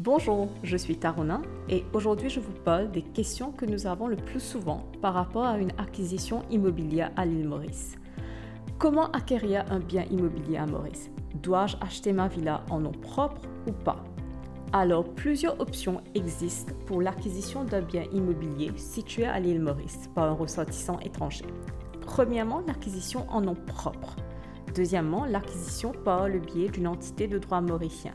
Bonjour, je suis Tarona et aujourd'hui je vous parle des questions que nous avons le plus souvent par rapport à une acquisition immobilière à l'île Maurice. Comment acquérir un bien immobilier à Maurice? Dois-je acheter ma villa en nom propre ou pas? Alors, plusieurs options existent pour l'acquisition d'un bien immobilier situé à l'île Maurice par un ressortissant étranger. Premièrement, l'acquisition en nom propre. Deuxièmement, l'acquisition par le biais d'une entité de droit mauricien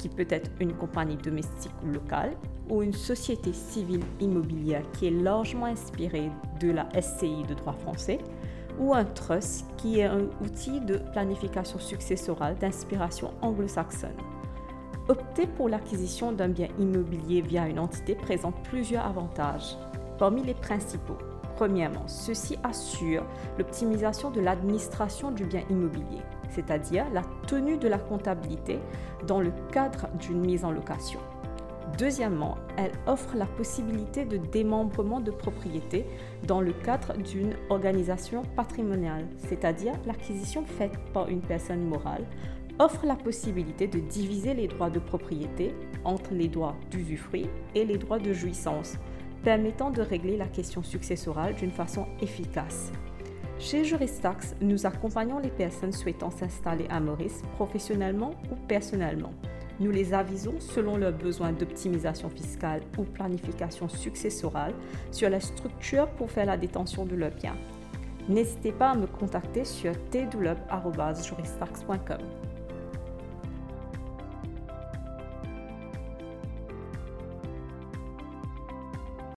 qui peut être une compagnie domestique locale, ou une société civile immobilière qui est largement inspirée de la SCI de droit français, ou un trust qui est un outil de planification successorale d'inspiration anglo-saxonne. Opter pour l'acquisition d'un bien immobilier via une entité présente plusieurs avantages. Parmi les principaux, premièrement, ceci assure l'optimisation de l'administration du bien immobilier c'est-à-dire la tenue de la comptabilité dans le cadre d'une mise en location. Deuxièmement, elle offre la possibilité de démembrement de propriété dans le cadre d'une organisation patrimoniale, c'est-à-dire l'acquisition faite par une personne morale offre la possibilité de diviser les droits de propriété entre les droits d'usufruit et les droits de jouissance, permettant de régler la question successorale d'une façon efficace. Chez Juristax, nous accompagnons les personnes souhaitant s'installer à Maurice professionnellement ou personnellement. Nous les avisons selon leurs besoins d'optimisation fiscale ou planification successorale sur la structure pour faire la détention de leurs biens. N'hésitez pas à me contacter sur tdoulop.juristax.com.